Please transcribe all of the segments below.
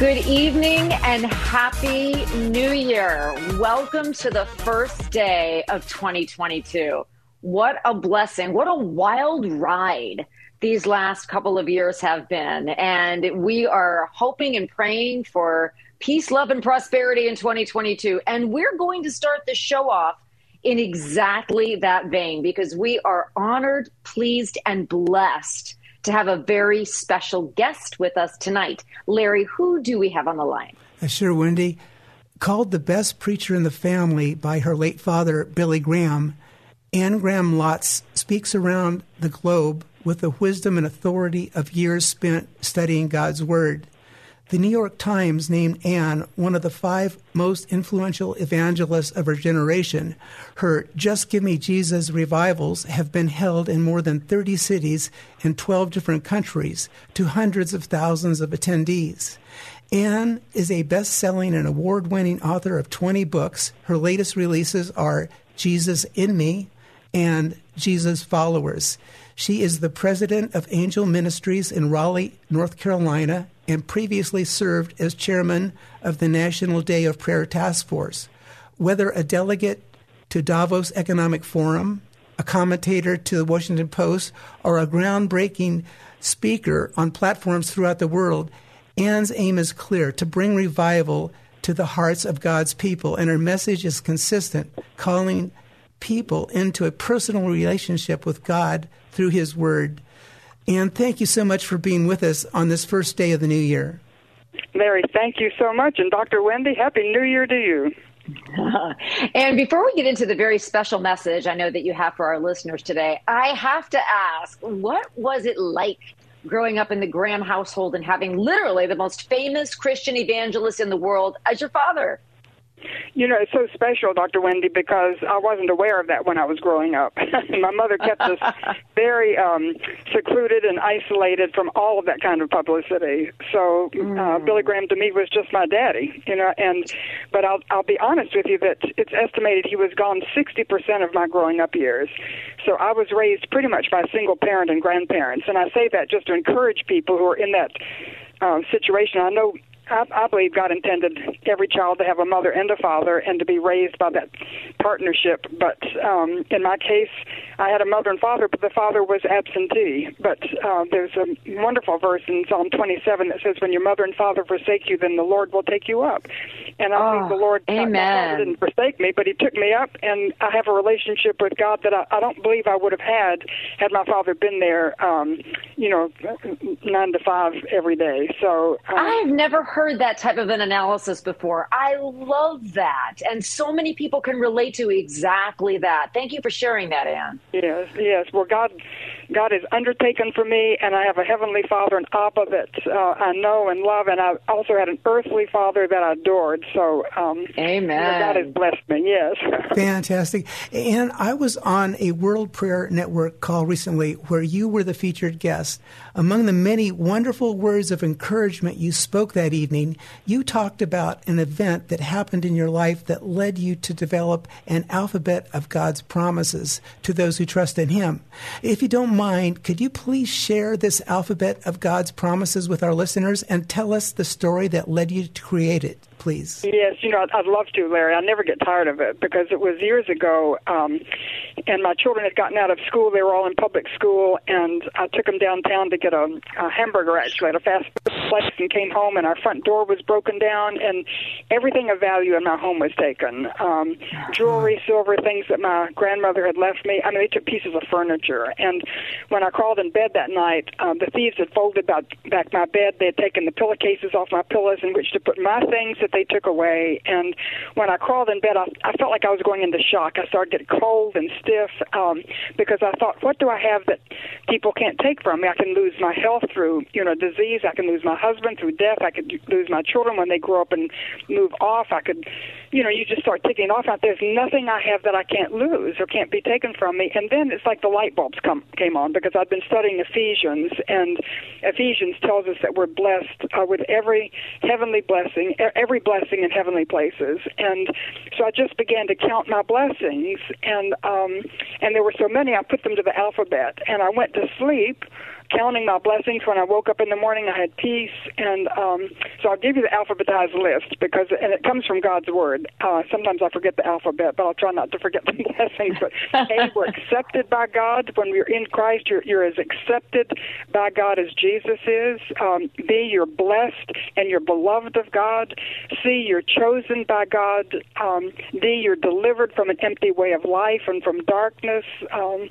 Good evening and happy new year. Welcome to the first day of 2022. What a blessing. What a wild ride these last couple of years have been. And we are hoping and praying for peace, love, and prosperity in 2022. And we're going to start the show off in exactly that vein because we are honored, pleased, and blessed to have a very special guest with us tonight. Larry, who do we have on the line? Sure, Wendy. Called the best preacher in the family by her late father, Billy Graham, Anne Graham Lotz speaks around the globe with the wisdom and authority of years spent studying God's Word. The New York Times named Anne one of the five most influential evangelists of her generation. Her Just Give Me Jesus revivals have been held in more than 30 cities in 12 different countries to hundreds of thousands of attendees. Anne is a best selling and award winning author of 20 books. Her latest releases are Jesus in Me and Jesus Followers. She is the president of Angel Ministries in Raleigh, North Carolina, and previously served as chairman of the National Day of Prayer Task Force. Whether a delegate to Davos Economic Forum, a commentator to the Washington Post, or a groundbreaking speaker on platforms throughout the world, Anne's aim is clear to bring revival to the hearts of God's people, and her message is consistent, calling people into a personal relationship with God through His Word. And thank you so much for being with us on this first day of the new year. Larry, thank you so much. And Dr. Wendy, Happy New Year to you. and before we get into the very special message I know that you have for our listeners today, I have to ask what was it like growing up in the Graham household and having literally the most famous Christian evangelist in the world as your father? You know, it's so special, Dr. Wendy, because I wasn't aware of that when I was growing up. My mother kept us very um, secluded and isolated from all of that kind of publicity. So uh, mm. Billy Graham to me was just my daddy, you know. And but I'll I'll be honest with you that it's estimated he was gone 60% of my growing up years. So I was raised pretty much by single parent and grandparents, and I say that just to encourage people who are in that uh, situation. I know I, I believe God intended every child to have a mother and a father and to be raised by that partnership. But um, in my case, I had a mother and father, but the father was absentee. But uh, there's a wonderful verse in Psalm 27 that says, "When your mother and father forsake you, then the Lord will take you up." And I oh, believe the Lord amen. didn't forsake me, but He took me up, and I have a relationship with God that I, I don't believe I would have had had my father been there. Um, you know, nine to five every day. So um, I've never heard heard that type of an analysis before. I love that. And so many people can relate to exactly that. Thank you for sharing that, Anne. Yes, yes. Well, God God has undertaken for me, and I have a heavenly Father, and Abba that uh, I know and love, and I also had an earthly Father that I adored. So, um, Amen. You know, God has blessed me. Yes. Fantastic. And I was on a World Prayer Network call recently where you were the featured guest. Among the many wonderful words of encouragement you spoke that evening, you talked about an event that happened in your life that led you to develop an alphabet of God's promises to those who trust in Him. If you don't mind, could you please share this alphabet of God's promises with our listeners and tell us the story that led you to create it? Please. Yes, you know, I'd, love to, Larry. I never get tired of it because it was years ago, um, and my children had gotten out of school. They were all in public school, and I took them downtown to get a, a hamburger, actually, at a fast food place, and came home, and our front door was broken down, and everything of value in my home was taken um, jewelry, silver, things that my grandmother had left me. I mean, they took pieces of furniture. And when I crawled in bed that night, um, the thieves had folded back, back my bed. They had taken the pillowcases off my pillows in which to put my things that they took away. And when I crawled in bed, I, I felt like I was going into shock. I started getting cold and stiff um, because I thought, what do I have that people can't take from me? I can lose my health through, you know, disease. I can lose my husband through death. I could lose my children when they grow up and move off. I could, you know, you just start ticking off. There's nothing I have that I can't lose or can't be taken from me. And then it's like the light bulbs come came on because I've been studying Ephesians, and Ephesians tells us that we're blessed uh, with every heavenly blessing, every blessing in heavenly places. And so I just began to count my blessings, and um, and there were so many. I put them to the alphabet, and I went to sleep counting my blessings when I woke up in the morning. I had peace, and um, so I'll give you the alphabetized list because, and it comes from God's word. Uh, sometimes I forget the alphabet, but I'll try not to forget the blessings. But A, we're accepted by God when we're in Christ. You're, you're as accepted by God as Jesus is. Um, B, you're blessed and you're beloved of God. C, you're chosen by God. Um, D, you're delivered from an empty way of life and from darkness. Um,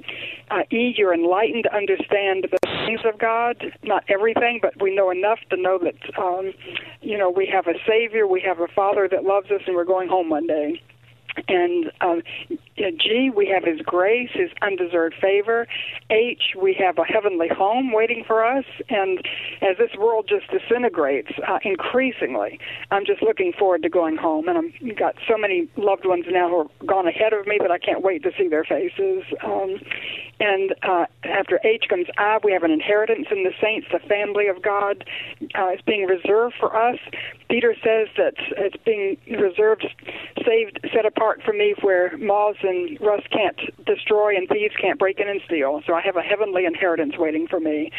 uh, e, you're enlightened to understand the things of God, not everything, but we know enough to know that, um, you know, we have a Savior, we have a Father that loves us, and we're going home one day. And um, G, we have His grace, His undeserved favor. H, we have a heavenly home waiting for us. And as this world just disintegrates uh, increasingly, I'm just looking forward to going home. And I've got so many loved ones now who have gone ahead of me that I can't wait to see their faces. Um, and uh, after H comes I. We have an inheritance in the saints, the family of God. Uh, is being reserved for us. Peter says that it's being reserved, saved, set apart for me, where moths and rust can't destroy and thieves can't break in and steal. So I have a heavenly inheritance waiting for me.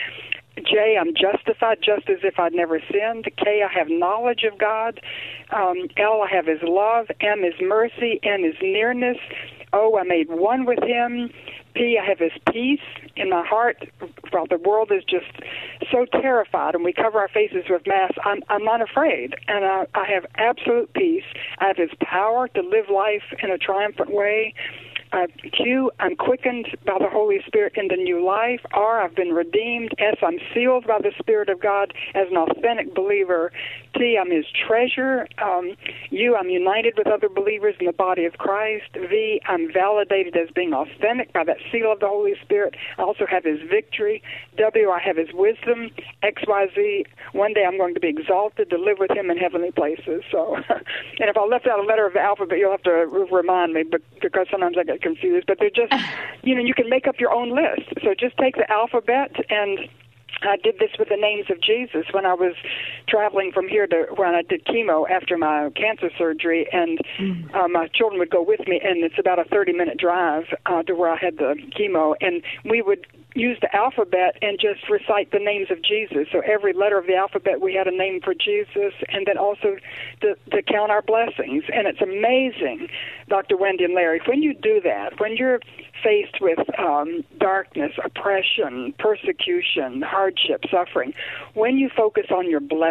J, I'm justified just as if I'd never sinned. K, I have knowledge of God. Um, L, I have His love. M His mercy. N His nearness. O, I made one with Him. P, I have His peace in my heart. While the world is just so terrified, and we cover our faces with masks, I'm I'm not afraid, and I, I have absolute peace. I have His power to live life in a triumphant way. Uh, Q, I'm quickened by the Holy Spirit in the new life. R, I've been redeemed. S, I'm sealed by the Spirit of God as an authentic believer. T, I'm His treasure. Um, U, I'm united with other believers in the body of Christ. V, I'm validated as being authentic by that seal of the Holy Spirit. I also have His victory. W, I have His wisdom. X, Y, Z, one day I'm going to be exalted to live with Him in heavenly places. So, and if I left out a letter of the alphabet, you'll have to remind me, because sometimes I get confused. But they're just, you know, you can make up your own list. So just take the alphabet and I did this with the names of Jesus when I was traveling from here to when I did chemo after my cancer surgery, and mm. uh, my children would go with me, and it's about a 30 minute drive uh, to where I had the chemo, and we would use the alphabet and just recite the names of Jesus. So every letter of the alphabet, we had a name for Jesus, and then also to, to count our blessings. And it's amazing, Dr. Wendy and Larry, when you do that, when you're faced with um, darkness, oppression, persecution, hardship, suffering, when you focus on your blessings,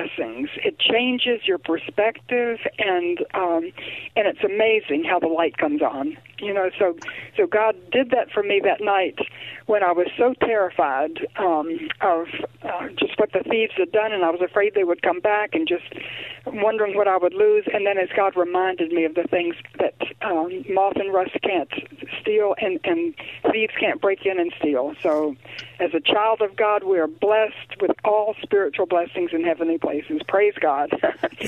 it changes your perspective, and um, and it's amazing how the light comes on. You know, so so God did that for me that night when I was so terrified um, of uh, just what the thieves had done, and I was afraid they would come back, and just wondering what I would lose. And then as God reminded me of the things that um, moth and rust can't steal, and and thieves can't break in and steal. So, as a child of God, we are blessed with all spiritual blessings in heavenly places. Praise God.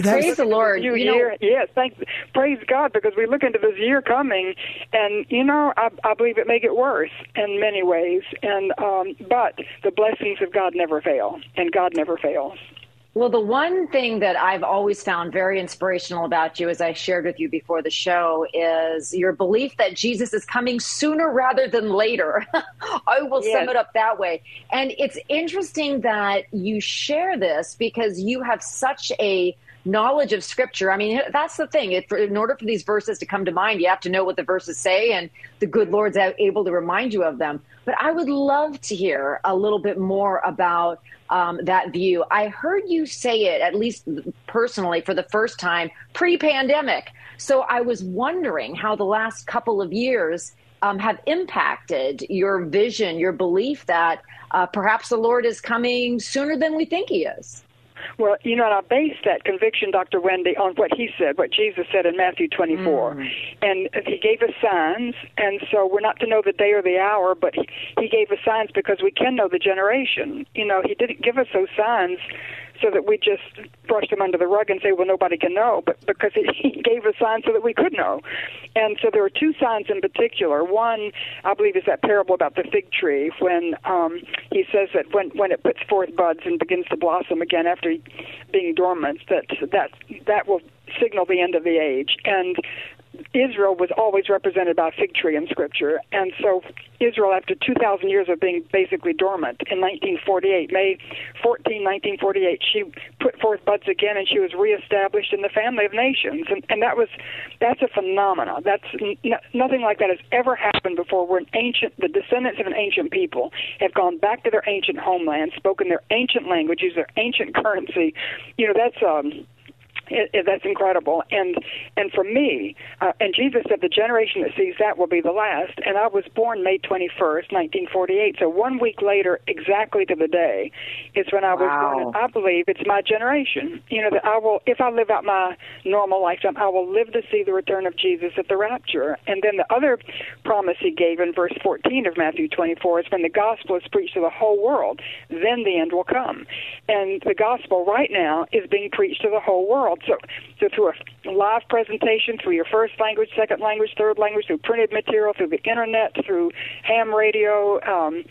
praise the Lord. You, you year, know, yes, thank. Praise God because we look into this year coming, and you know, I, I believe it may get worse in many ways. And um, but the blessings of God never fail, and God never fails. Well, the one thing that I've always found very inspirational about you, as I shared with you before the show, is your belief that Jesus is coming sooner rather than later. I will yes. sum it up that way. And it's interesting that you share this because you have such a knowledge of Scripture. I mean, that's the thing. If, in order for these verses to come to mind, you have to know what the verses say, and the good Lord's able to remind you of them. But I would love to hear a little bit more about um, that view. I heard you say it, at least personally, for the first time pre pandemic. So I was wondering how the last couple of years um, have impacted your vision, your belief that uh, perhaps the Lord is coming sooner than we think He is. Well, you know, and I base that conviction, Dr. Wendy, on what he said, what Jesus said in Matthew 24. Mm. And he gave us signs, and so we're not to know the day or the hour, but he, he gave us signs because we can know the generation. You know, he didn't give us those signs so that we just brush them under the rug and say, well, nobody can know, but because he gave us signs so that we could know. And so there are two signs in particular. One, I believe, is that parable about the fig tree when um, he says that when, when it puts forth buds and begins to blossom again after being dormant, that that that will signal the end of the age. And Israel was always represented by a fig tree in Scripture, and so Israel, after 2,000 years of being basically dormant, in 1948, May 14, 1948, she put forth buds again, and she was reestablished in the family of nations, and, and that was that's a phenomenon. That's n- nothing like that has ever happened before. Where an ancient, the descendants of an ancient people have gone back to their ancient homeland, spoken their ancient languages, their ancient currency. You know, that's um it, it, that's incredible. And and for me, uh, and Jesus said the generation that sees that will be the last. And I was born May 21st, 1948. So one week later, exactly to the day, is when I was wow. born. And I believe it's my generation. You know that I will, if I live out my normal lifetime, I will live to see the return of Jesus at the rapture. And then the other promise he gave in verse 14 of Matthew 24 is when the gospel is preached to the whole world, then the end will come. And the gospel right now is being preached to the whole world. So, so through a live presentation, through your first language, second language, third language, through printed material, through the internet, through ham radio, um,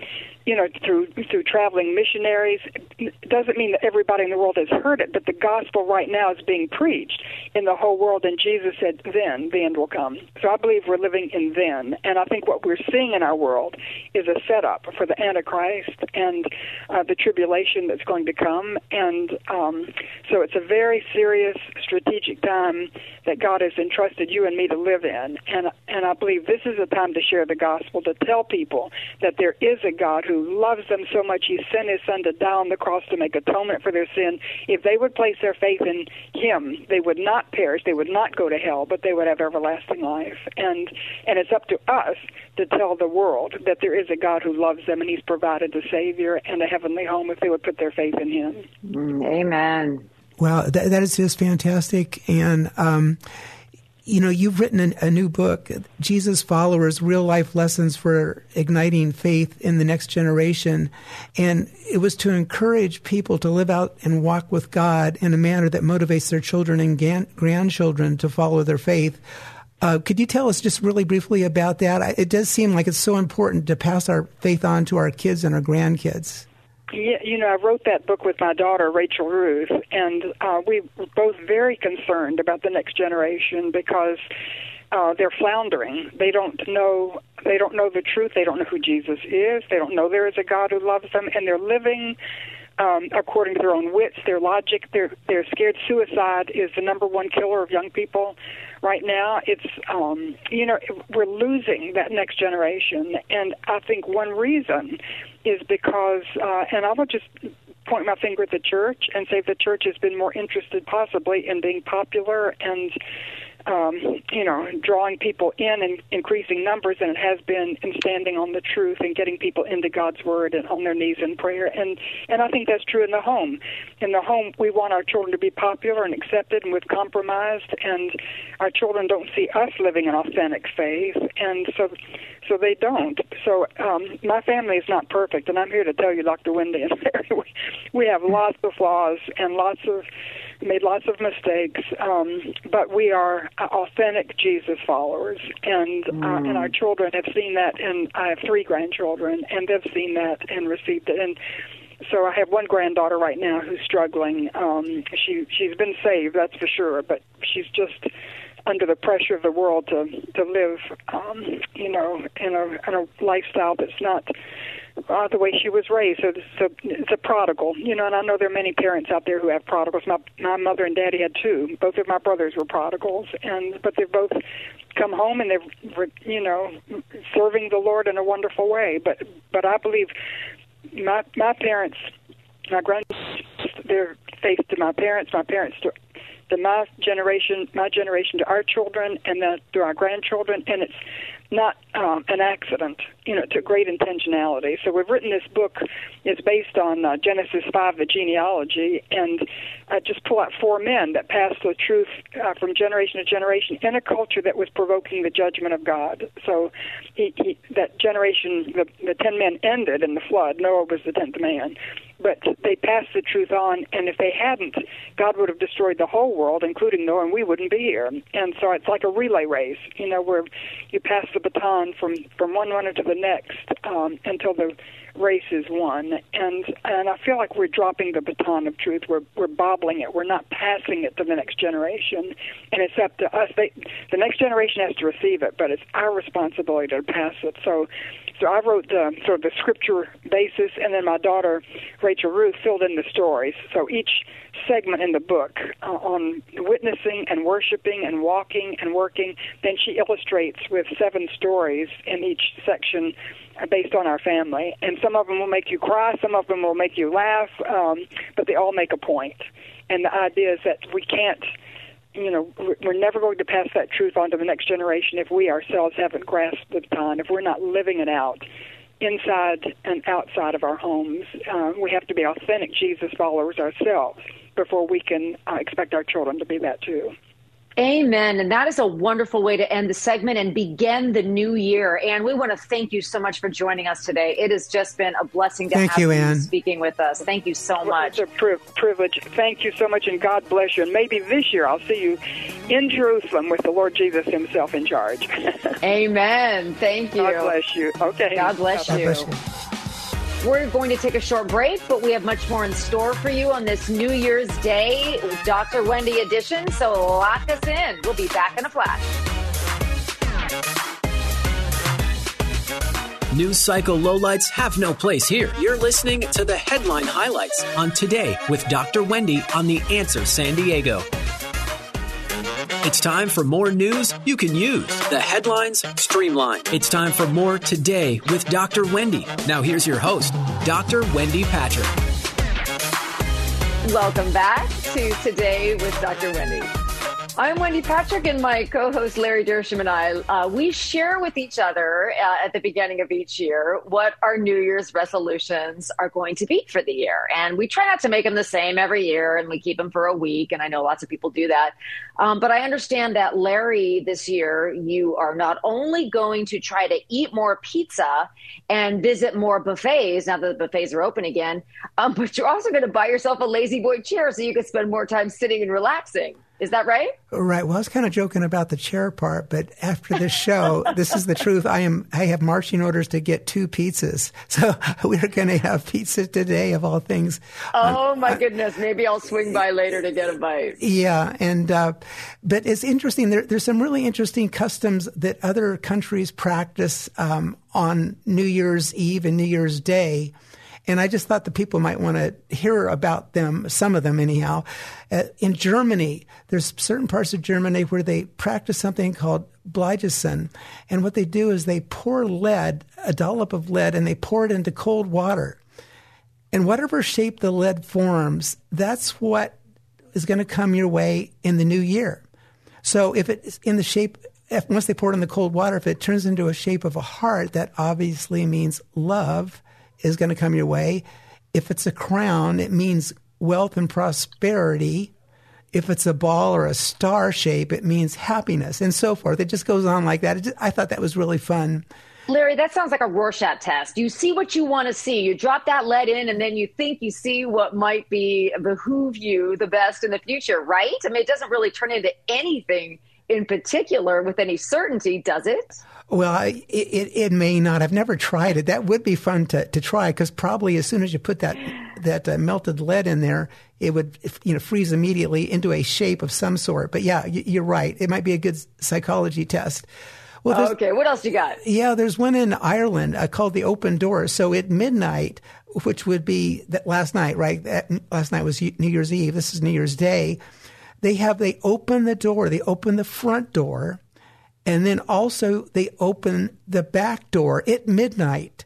you know, through through traveling missionaries. It doesn't mean that everybody in the world has heard it, but the gospel right now is being preached in the whole world. And Jesus said, "Then the end will come." So I believe we're living in then, and I think what we're seeing in our world is a setup for the Antichrist and uh, the tribulation that's going to come. And um, so it's a very serious strategic time that God has entrusted you and me to live in. And and I believe this is a time to share the gospel, to tell people that there is a God who loves them so much he sent his son to die on the cross to make atonement for their sin. If they would place their faith in him, they would not perish, they would not go to hell, but they would have everlasting life. And and it's up to us to tell the world that there is a God who loves them and he's provided a savior and a heavenly home if they would put their faith in him. Mm, amen. Well, that, that is just fantastic. And, um, you know, you've written a, a, new book, Jesus Followers Real Life Lessons for Igniting Faith in the Next Generation. And it was to encourage people to live out and walk with God in a manner that motivates their children and gan- grandchildren to follow their faith. Uh, could you tell us just really briefly about that? It does seem like it's so important to pass our faith on to our kids and our grandkids. Yeah, you know, I wrote that book with my daughter Rachel Ruth, and uh, we were both very concerned about the next generation because uh, they're floundering. They don't know. They don't know the truth. They don't know who Jesus is. They don't know there is a God who loves them, and they're living um, according to their own wits, their logic. They're they're scared. Suicide is the number one killer of young people right now. It's um, you know we're losing that next generation, and I think one reason is because, uh, and I will just point my finger at the church and say the church has been more interested possibly in being popular and um, you know, drawing people in and increasing numbers than it has been in standing on the truth and getting people into God's Word and on their knees in prayer. And and I think that's true in the home. In the home, we want our children to be popular and accepted, and we've compromised, and our children don't see us living an authentic faith, and so so they don't. So um, my family is not perfect, and I'm here to tell you, Dr. Wendy and we have lots of flaws and lots of made lots of mistakes, um, but we are authentic Jesus followers, and mm. uh, and our children have seen that, and I have three grandchildren, and they've seen that and received it, and so I have one granddaughter right now who's struggling. Um, she she's been saved, that's for sure, but she's just under the pressure of the world to to live, um, you know, in a in a lifestyle that's not uh, the way she was raised. So, so it's a prodigal, you know. And I know there are many parents out there who have prodigals. My my mother and daddy had two. Both of my brothers were prodigals, and but they've both come home and they're you know serving the Lord in a wonderful way. But but I believe my my parents, my grand, their faith to my parents, my parents to to my generation, my generation to our children, and then to our grandchildren, and it's not um, an accident. You know, to great intentionality. So we've written this book. It's based on uh, Genesis five, the genealogy, and uh, just pull out four men that passed the truth uh, from generation to generation in a culture that was provoking the judgment of God. So he, he, that generation, the, the ten men ended in the flood. Noah was the tenth man but they passed the truth on and if they hadn't god would have destroyed the whole world including noah and we wouldn't be here. And so it's like a relay race you know where you pass the baton from from one runner to the next um, until the race is won. And and i feel like we're dropping the baton of truth. We're we're bobbling it. We're not passing it to the next generation. And it's up to us. They the next generation has to receive it but it's our responsibility to pass it. So so I wrote the sort of the scripture basis, and then my daughter Rachel Ruth filled in the stories. So each segment in the book uh, on witnessing and worshiping and walking and working, then she illustrates with seven stories in each section uh, based on our family. And some of them will make you cry, some of them will make you laugh, um, but they all make a point. And the idea is that we can't you know, we're never going to pass that truth on to the next generation if we ourselves haven't grasped the baton, if we're not living it out inside and outside of our homes. Uh, we have to be authentic Jesus followers ourselves before we can uh, expect our children to be that too. Amen. And that is a wonderful way to end the segment and begin the new year. And we want to thank you so much for joining us today. It has just been a blessing to thank have you, you Anne. speaking with us. Thank you so much. It's a pri- privilege. Thank you so much, and God bless you. And maybe this year I'll see you in Jerusalem with the Lord Jesus Himself in charge. Amen. Thank you. God bless you. Okay. God bless God you. bless you. We're going to take a short break, but we have much more in store for you on this New Year's Day Dr. Wendy edition. So lock us in. We'll be back in a flash. News cycle lowlights have no place here. You're listening to the headline highlights on Today with Dr. Wendy on The Answer San Diego. It's time for more news you can use. The headlines streamlined. It's time for more Today with Dr. Wendy. Now here's your host, Dr. Wendy Patrick. Welcome back to Today with Dr. Wendy. I'm Wendy Patrick, and my co host Larry Dersham and I, uh, we share with each other uh, at the beginning of each year what our New Year's resolutions are going to be for the year. And we try not to make them the same every year, and we keep them for a week. And I know lots of people do that. Um, but I understand that, Larry, this year, you are not only going to try to eat more pizza and visit more buffets now that the buffets are open again, um, but you're also going to buy yourself a lazy boy chair so you can spend more time sitting and relaxing. Is that right? Right. Well, I was kind of joking about the chair part, but after this show, this is the truth. I am. I have marching orders to get two pizzas, so we're going to have pizza today, of all things. Oh my goodness! Maybe I'll swing by later to get a bite. Yeah, and uh, but it's interesting. There, there's some really interesting customs that other countries practice um, on New Year's Eve and New Year's Day. And I just thought the people might want to hear about them, some of them anyhow. Uh, in Germany, there's certain parts of Germany where they practice something called Bleigießen. And what they do is they pour lead, a dollop of lead, and they pour it into cold water. And whatever shape the lead forms, that's what is going to come your way in the new year. So if it's in the shape, if, once they pour it in the cold water, if it turns into a shape of a heart, that obviously means love is going to come your way. If it's a crown, it means wealth and prosperity. If it's a ball or a star shape, it means happiness and so forth. It just goes on like that. Just, I thought that was really fun. Larry, that sounds like a Rorschach test. You see what you want to see. You drop that lead in, and then you think you see what might be behoove you the best in the future, right? I mean, it doesn't really turn into anything in particular with any certainty, does it? Well, it, it, it may not. I've never tried it. That would be fun to, to try because probably as soon as you put that that uh, melted lead in there, it would you know freeze immediately into a shape of some sort. But yeah, you're right. It might be a good psychology test. Well, okay, what else you got? Yeah, there's one in Ireland uh, called the Open Door. So at midnight, which would be that last night, right? That, last night was New Year's Eve. This is New Year's Day. They have they open the door. They open the front door, and then also they open the back door at midnight.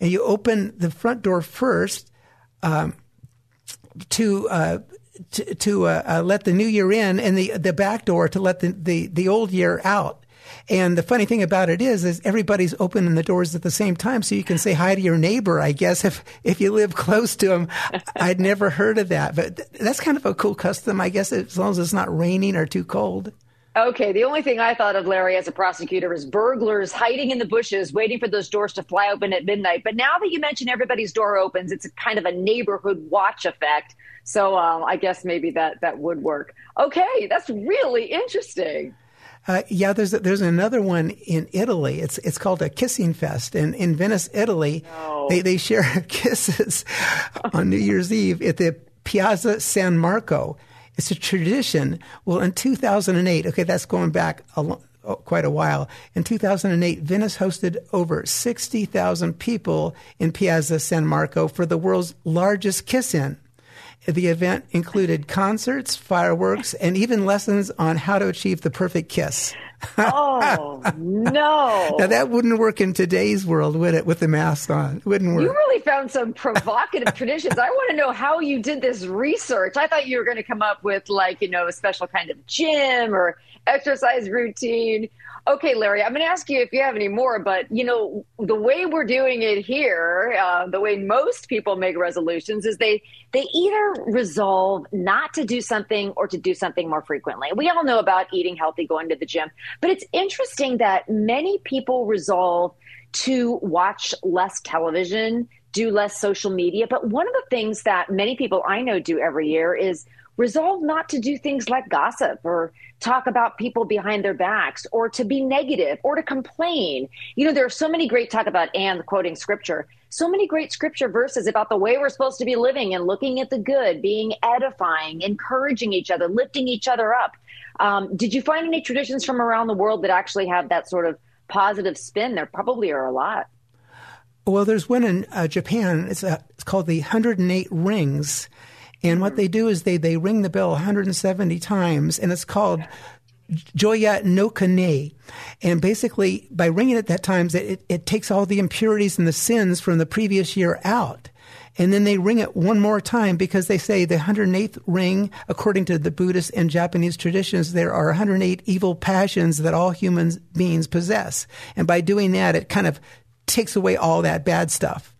And you open the front door first um, to. Uh, to, to uh, uh, let the new year in, and the the back door to let the, the, the old year out. And the funny thing about it is, is everybody's opening the doors at the same time, so you can say hi to your neighbor. I guess if if you live close to them, I'd never heard of that, but that's kind of a cool custom, I guess, as long as it's not raining or too cold. Okay, the only thing I thought of, Larry, as a prosecutor, is burglars hiding in the bushes, waiting for those doors to fly open at midnight. But now that you mention everybody's door opens, it's a kind of a neighborhood watch effect. So um, I guess maybe that that would work. Okay, that's really interesting. Uh, yeah, there's there's another one in Italy. It's it's called a kissing fest, and in Venice, Italy, no. they they share kisses on New Year's Eve at the Piazza San Marco. It's a tradition. Well, in 2008, okay, that's going back a lo- oh, quite a while. In 2008, Venice hosted over 60,000 people in Piazza San Marco for the world's largest kiss-in. The event included concerts, fireworks, and even lessons on how to achieve the perfect kiss. oh no! Now that wouldn't work in today's world, would it? With the mask on, it wouldn't work. You really found some provocative traditions. I want to know how you did this research. I thought you were going to come up with like you know a special kind of gym or exercise routine. Okay, Larry, I'm going to ask you if you have any more, but you know, the way we're doing it here, uh, the way most people make resolutions is they they either resolve not to do something or to do something more frequently. We all know about eating healthy, going to the gym, but it's interesting that many people resolve to watch less television, do less social media. But one of the things that many people I know do every year is resolve not to do things like gossip or talk about people behind their backs or to be negative or to complain. You know, there are so many great talk about and quoting scripture, so many great scripture verses about the way we're supposed to be living and looking at the good, being edifying, encouraging each other, lifting each other up. Um, did you find any traditions from around the world that actually have that sort of positive spin? There probably are a lot. Well, there's one in uh, Japan. It's, a, it's called the 108 Rings and what they do is they, they ring the bell 170 times, and it's called Joya no Kane. And basically, by ringing it that times, it, it takes all the impurities and the sins from the previous year out. And then they ring it one more time because they say the 108th ring, according to the Buddhist and Japanese traditions, there are 108 evil passions that all human beings possess. And by doing that, it kind of takes away all that bad stuff.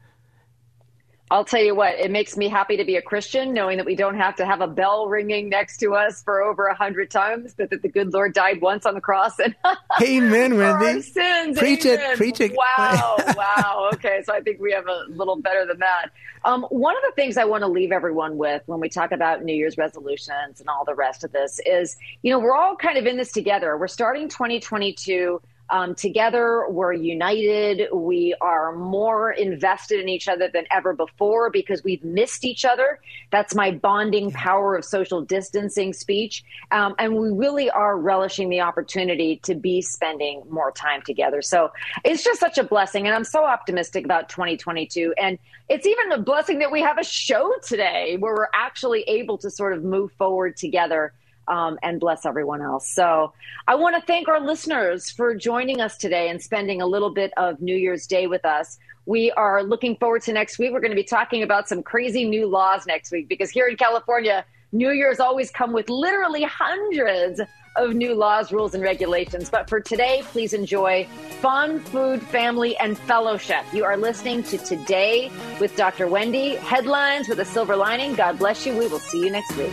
I'll tell you what, it makes me happy to be a Christian, knowing that we don't have to have a bell ringing next to us for over a hundred times, but that the good Lord died once on the cross and Amen, Wendy. sins. Preach Amen. it, preach it. Wow, wow. Okay, so I think we have a little better than that. Um, one of the things I want to leave everyone with when we talk about New Year's resolutions and all the rest of this is, you know, we're all kind of in this together. We're starting 2022 um, together, we're united. We are more invested in each other than ever before because we've missed each other. That's my bonding power of social distancing speech. Um, and we really are relishing the opportunity to be spending more time together. So it's just such a blessing. And I'm so optimistic about 2022. And it's even a blessing that we have a show today where we're actually able to sort of move forward together um, and bless everyone else. So I want to thank our listeners for joining us today and spending a little bit of New Year's Day with us. We are looking forward to next week. We're going to be talking about some crazy new laws next week because here in California, New Year's always come with literally hundreds of new laws, rules, and regulations. But for today, please enjoy fun, food, family, and fellowship. You are listening to Today with Dr. Wendy, headlines with a silver lining. God bless you. We will see you next week.